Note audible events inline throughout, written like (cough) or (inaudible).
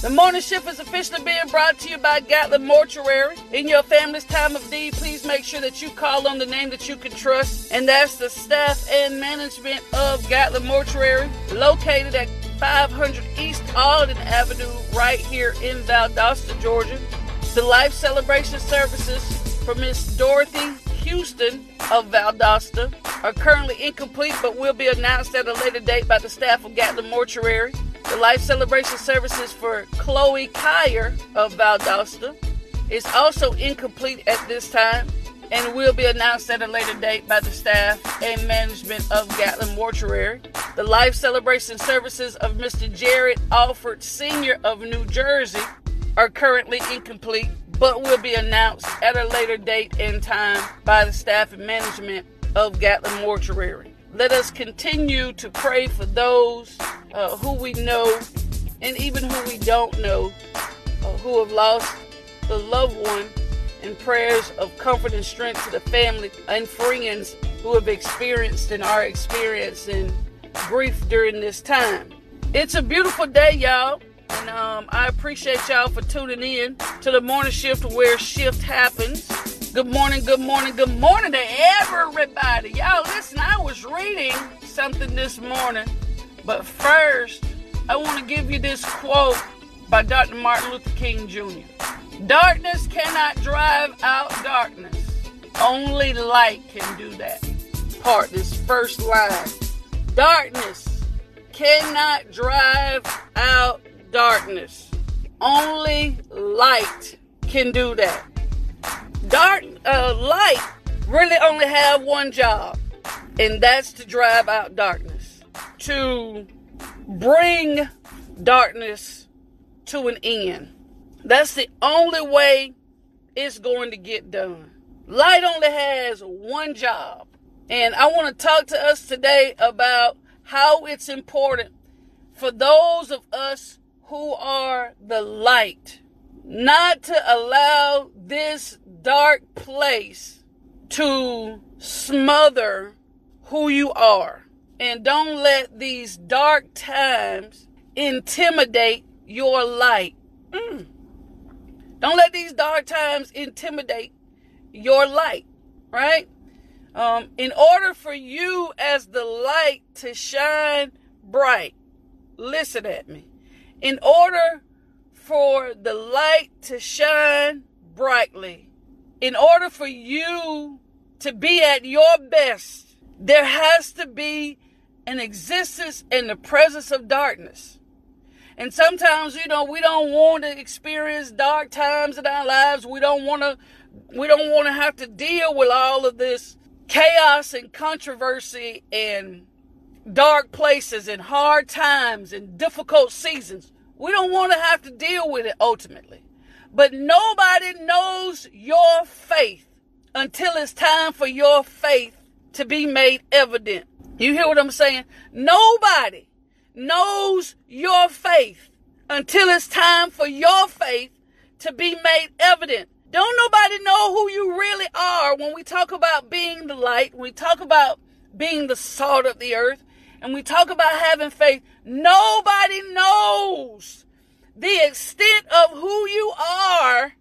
The morning shift is officially being brought to you by Gatlin Mortuary. In your family's time of need, please make sure that you call on the name that you can trust, and that's the staff and management of Gatlin Mortuary, located at 500 East Alden Avenue, right here in Valdosta, Georgia. The life celebration services for Miss Dorothy Houston of Valdosta are currently incomplete, but will be announced at a later date by the staff of Gatlin Mortuary. The life celebration services for Chloe Kyer of Valdosta is also incomplete at this time and will be announced at a later date by the staff and management of Gatlin Mortuary. The life celebration services of Mr. Jared Alford Sr. of New Jersey are currently incomplete but will be announced at a later date and time by the staff and management of Gatlin Mortuary. Let us continue to pray for those uh, who we know and even who we don't know uh, who have lost a loved one and prayers of comfort and strength to the family and friends who have experienced and are experiencing grief during this time. It's a beautiful day, y'all. And um, I appreciate y'all for tuning in to the morning shift where shift happens. Good morning, good morning, good morning to everybody. Y'all, listen, I was reading something this morning but first, I want to give you this quote by Dr. Martin Luther King Jr. Darkness cannot drive out darkness. Only light can do that. Part this first line. Darkness cannot drive out darkness. Only light can do that. Dark uh, light really only have one job, and that's to drive out darkness to bring darkness to an end. That's the only way it's going to get done. Light only has one job. And I want to talk to us today about how it's important for those of us who are the light not to allow this dark place to smother who you are. And don't let these dark times intimidate your light. Mm. Don't let these dark times intimidate your light, right? Um, in order for you as the light to shine bright, listen at me. In order for the light to shine brightly, in order for you to be at your best, there has to be an existence in the presence of darkness. And sometimes, you know, we don't want to experience dark times in our lives. We don't want to we don't want to have to deal with all of this chaos and controversy and dark places and hard times and difficult seasons. We don't want to have to deal with it ultimately. But nobody knows your faith until it's time for your faith to be made evident. You hear what I'm saying? Nobody knows your faith until it's time for your faith to be made evident. Don't nobody know who you really are when we talk about being the light, when we talk about being the salt of the earth, and we talk about having faith. Nobody knows the extent of who you are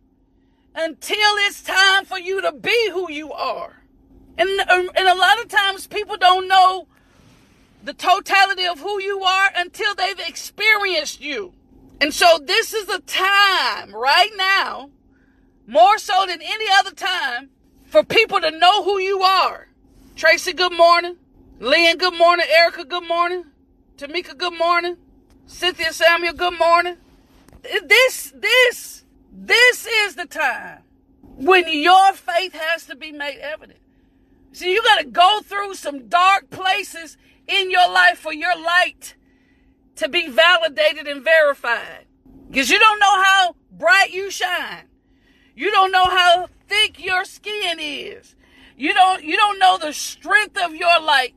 until it's time for you to be who you are. And, um, and a lot of times people don't know the totality of who you are until they've experienced you. And so this is a time right now, more so than any other time, for people to know who you are. Tracy, good morning. Lynn, good morning. Erica, good morning. Tamika, good morning. Cynthia Samuel, good morning. This, this, this is the time when your faith has to be made evident. See, you got to go through some dark places in your life for your light to be validated and verified. Because you don't know how bright you shine. You don't know how thick your skin is. You don't you don't know the strength of your light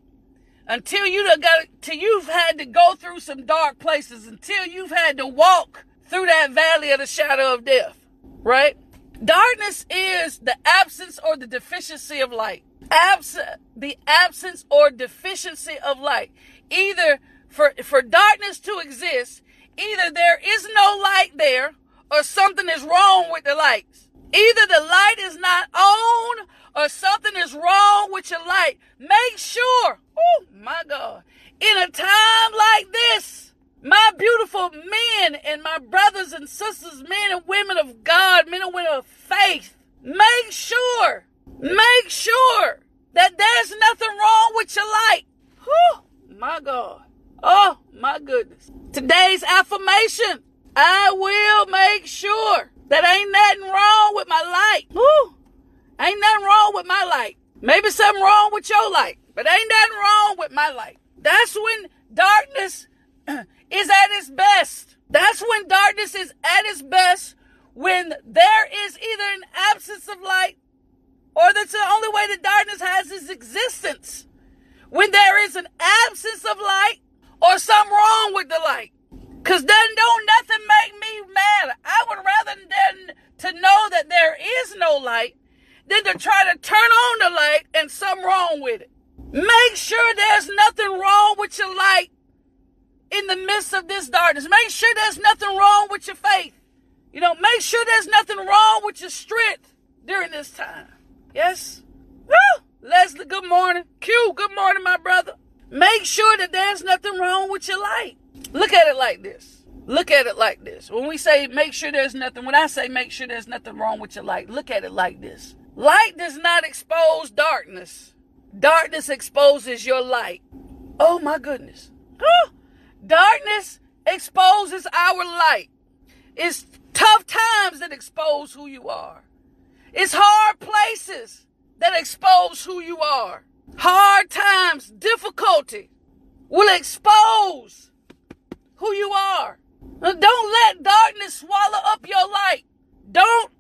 until you got till you've had to go through some dark places, until you've had to walk through that valley of the shadow of death. Right? Darkness is the absence or the deficiency of light absent the absence or deficiency of light. Either for for darkness to exist, either there is no light there or something is wrong with the lights. Either the light is not on or something is wrong with your light. Make sure, oh my God, in a time like this, my beautiful men and my brothers and sisters, men and women of God, men and women of faith, make sure, make sure that there's nothing wrong with your light. Oh my God. Oh my goodness. Today's affirmation. I will make sure that ain't nothing wrong with my light. Ain't nothing wrong with my light. Maybe something wrong with your light, but ain't nothing wrong with my light. That's when darkness (clears throat) is at its best. That's when darkness is at its best when there is either an absence of light or that's the only way that darkness has its existence. When there is an absence of light or something wrong with the light. Cause then don't nothing make me mad. I would rather than to know that there is no light than to try to turn on the light and something wrong with it. Make sure there's nothing wrong with your light in the midst of this darkness. Make sure there's nothing wrong with your faith. You know, make sure there's nothing wrong with your strength during this time. Yes? Woo! Leslie, good morning. Q, good morning, my brother. Make sure that there's nothing wrong with your light. Look at it like this. Look at it like this. When we say make sure there's nothing, when I say make sure there's nothing wrong with your light, look at it like this. Light does not expose darkness. Darkness exposes your light. Oh my goodness. Huh? Darkness exposes our light. It's tough times that expose who you are. It's hard places that expose who you are. Hard times, difficulty will expose who you are. Don't let darkness swallow up your light. Don't,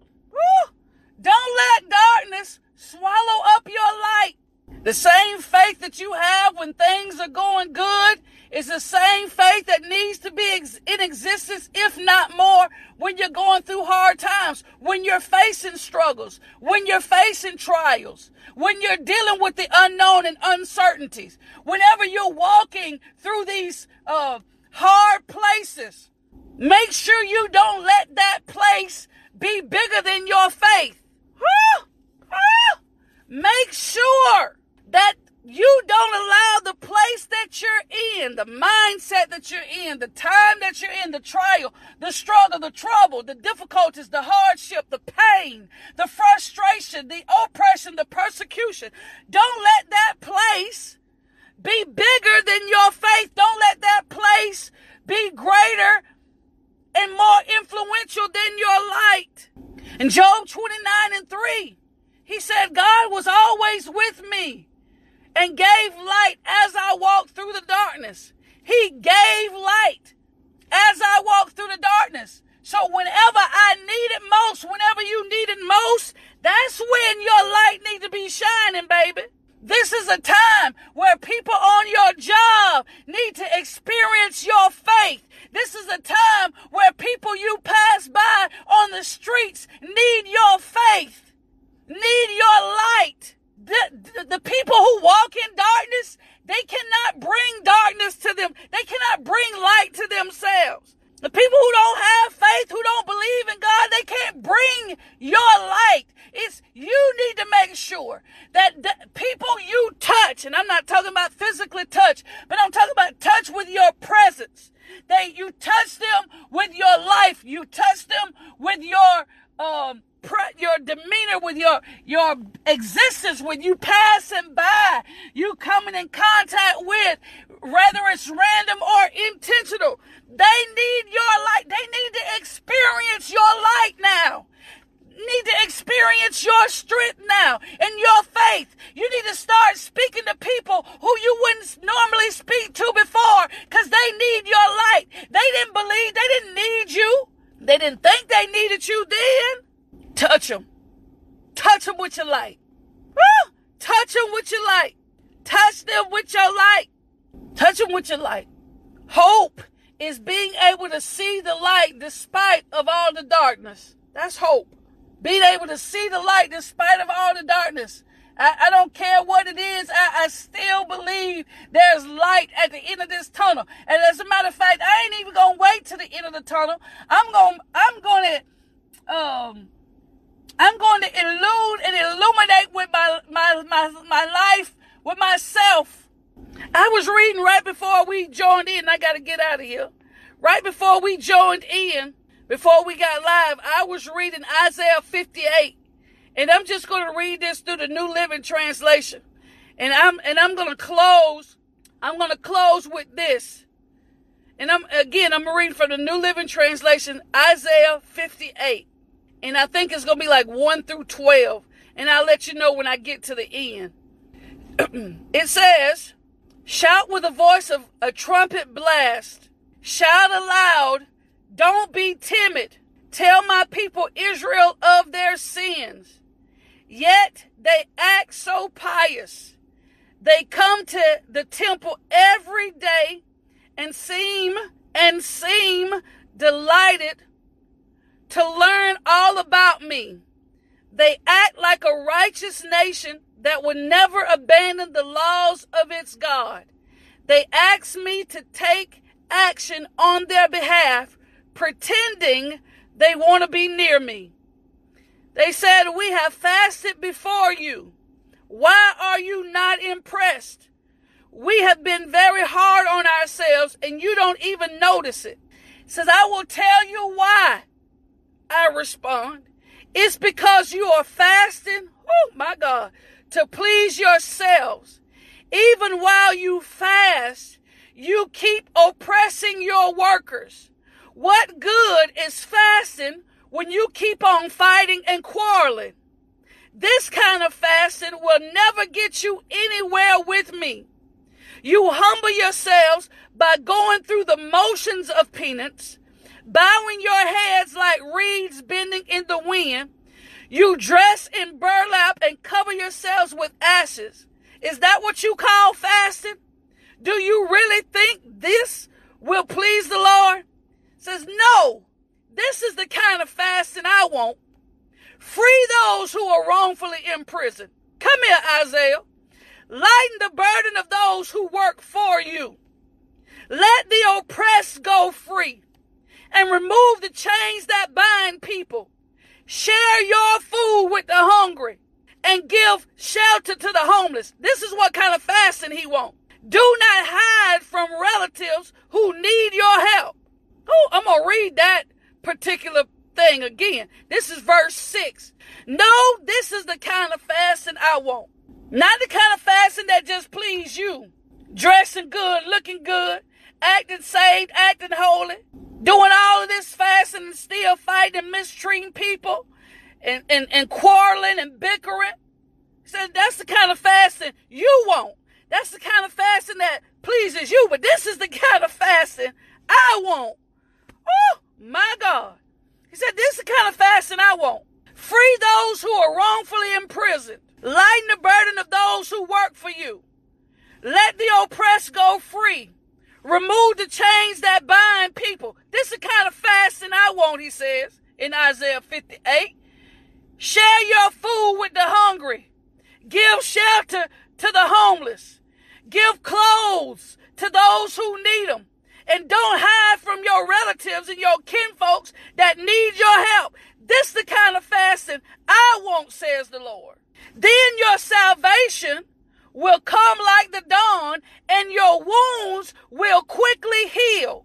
don't let darkness swallow up your light. The same faith that you have when things are going good is the same faith that needs to be ex- in existence, if not more, when you're going through hard times, when you're facing struggles, when you're facing trials, when you're dealing with the unknown and uncertainties, whenever you're walking through these uh, hard places, make sure you don't let that place be bigger than your faith. Make sure that you don't allow the place that you're in, the mindset that you're in, the time that you're in, the trial, the struggle, the trouble, the difficulties, the hardship, the pain, the frustration, the oppression, the persecution. Don't let that place be bigger than your faith. Don't let that place be greater and more influential than your light. In Job 29 and 3, he said, God was always with me and gave light as I walked through the darkness. He gave light as I walked through the darkness. So whenever I needed most, whenever you needed most, that's when your light need to be shining, baby. This is a time where people on your job need to experience your faith. This is a time where people you pass by on the streets need your faith, need your light. The, the, the, people who walk in darkness, they cannot bring darkness to them. They cannot bring light to themselves. The people who don't have faith, who don't believe in God, they can't bring your light. It's you need to make sure that the people you touch, and I'm not talking about physically touch, but I'm talking about touch with your presence. That you touch them with your life. You touch them with your um your demeanor, with your your existence, when you passing by, you coming in contact with, whether it's random or intentional. They need your light. They need to experience your light now. Experience your strength now and your faith. You need to start speaking to people who you wouldn't normally speak to before because they need your light. They didn't believe, they didn't need you. They didn't think they needed you then. Touch them. Touch them with your light. Woo! Touch them with your light. Touch them with your light. Touch them with your light. Hope is being able to see the light despite of all the darkness. That's hope. Being able to see the light despite of all the darkness. I, I don't care what it is. I, I, still believe there's light at the end of this tunnel. And as a matter of fact, I ain't even gonna wait to the end of the tunnel. I'm gonna, I'm to um I'm going to illude and illuminate with my my my, my life with myself. I was reading right before we joined in. I got to get out of here. Right before we joined in, before we got live, I was reading Isaiah 58. And I'm just going to read this through the New Living Translation. And I'm and I'm going to close I'm going to close with this. And I'm again I'm reading from the New Living Translation, Isaiah 58. And I think it's going to be like 1 through 12. And I'll let you know when I get to the end. (clears throat) it says, Shout with the voice of a trumpet blast. Shout aloud. Don't be timid. Tell my people Israel of their sins. Yet they act so pious. They come to the temple every day and seem and seem delighted to learn all about me. They act like a righteous nation that would never abandon the laws of its God. They ask me to take action on their behalf, pretending they want to be near me. They said, We have fasted before you. Why are you not impressed? We have been very hard on ourselves and you don't even notice it. says, I will tell you why. I respond. It's because you are fasting, oh my God, to please yourselves. Even while you fast, you keep oppressing your workers. What good is fasting when you keep on fighting and quarreling? This kind of fasting will never get you anywhere with me. You humble yourselves by going through the motions of penance, bowing your heads like reeds bending in the wind. You dress in burlap and cover yourselves with ashes. Is that what you call fasting? Do you really think this will please the Lord? Says, no, this is the kind of fasting I want. Free those who are wrongfully imprisoned. Come here, Isaiah. Lighten the burden of those who work for you. Let the oppressed go free and remove the chains that bind people. Share your food with the hungry and give shelter to the homeless. This is what kind of fasting he wants. Do not hide from relatives who need your help. Oh, I'm going to read that particular thing again. This is verse 6. No, this is the kind of fasting I want. Not the kind of fasting that just please you. Dressing good, looking good, acting saved, acting holy, doing all of this fasting and still fighting mistreating people and, and, and quarreling and bickering. So that's the kind of fasting you want. That's the kind of fasting that pleases you. But this is the kind of fasting I want. Oh my God. He said, This is the kind of fasting I want. Free those who are wrongfully imprisoned. Lighten the burden of those who work for you. Let the oppressed go free. Remove the chains that bind people. This is the kind of fasting I want, he says in Isaiah 58. Share your food with the hungry. Give shelter to the homeless. Give clothes to those who need them and don't hide from your relatives and your kinfolks that need your help. This the kind of fasting I want, says the Lord. Then your salvation will come like the dawn and your wounds will quickly heal.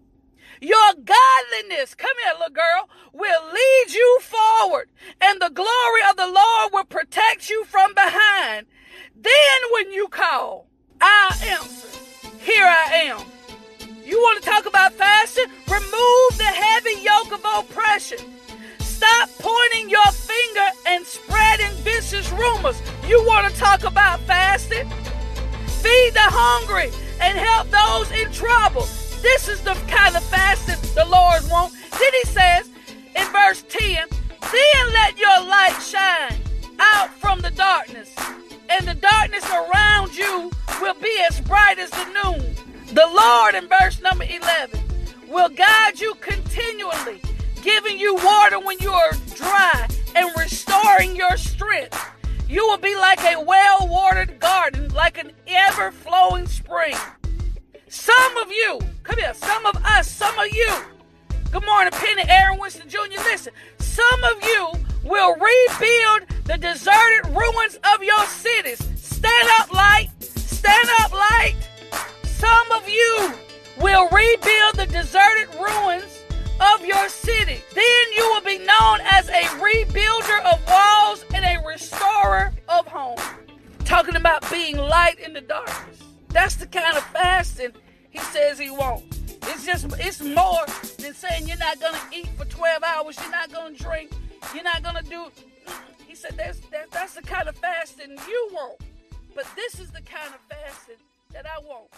Your godliness, come here, little girl, will lead you forward, and the glory of the Lord will protect you from behind. Then, when you call, I'll answer. Here I am. You want to talk about fasting? Hungry and help those in trouble. This is the kind of fasting the Lord wants. Then he says in verse 10, Then let your light shine out from the darkness, and the darkness around you will be as bright as the noon. The Lord, in verse number 11, will guide you continually, giving you water when you are dry and restoring your strength. You will be like a well watered garden, like an ever flowing spring. Some of you, come here, some of us, some of you Good morning, Penny Aaron Winston Jr. Listen, some of you will rebuild the deserted ruins of your cities. Stand up, light. Stand up, light. Some of you will rebuild the deserted ruins of your city. Then you will be known as a rebuilder of walls restorer of home. Talking about being light in the darkness. That's the kind of fasting he says he wants. It's just, it's more than saying you're not going to eat for 12 hours, you're not going to drink, you're not going to do. He said that's, that, that's the kind of fasting you want. But this is the kind of fasting that I want.